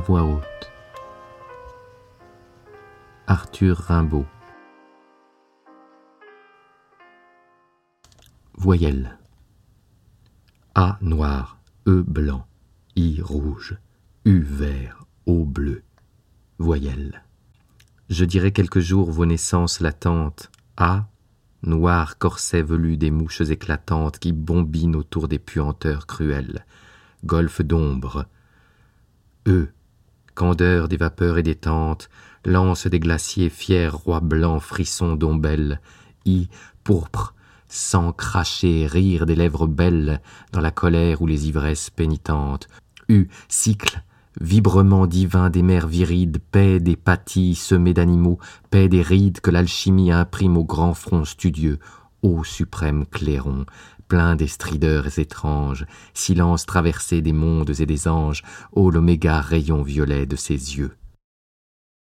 voix haute. Arthur Rimbaud. Voyelle. A noir, E blanc, I rouge, U vert, O bleu. Voyelle. Je dirai quelques jours vos naissances latentes. A, noir corset velu des mouches éclatantes qui bombinent autour des puanteurs cruelles. Golfe d'ombre. E, des vapeurs et des tentes, lance des glaciers, fier roi blanc, frisson d'ombelle. I, pourpre, sans cracher, rire des lèvres belles dans la colère ou les ivresses pénitentes. U, cycle, vibrement divin des mers virides, paix des pâtis semés d'animaux, paix des rides que l'alchimie imprime au grand front studieux, ô suprême clairon, plein des strideurs étranges, silence traversé des mondes et des anges, ô l'oméga rayon violet de ses yeux.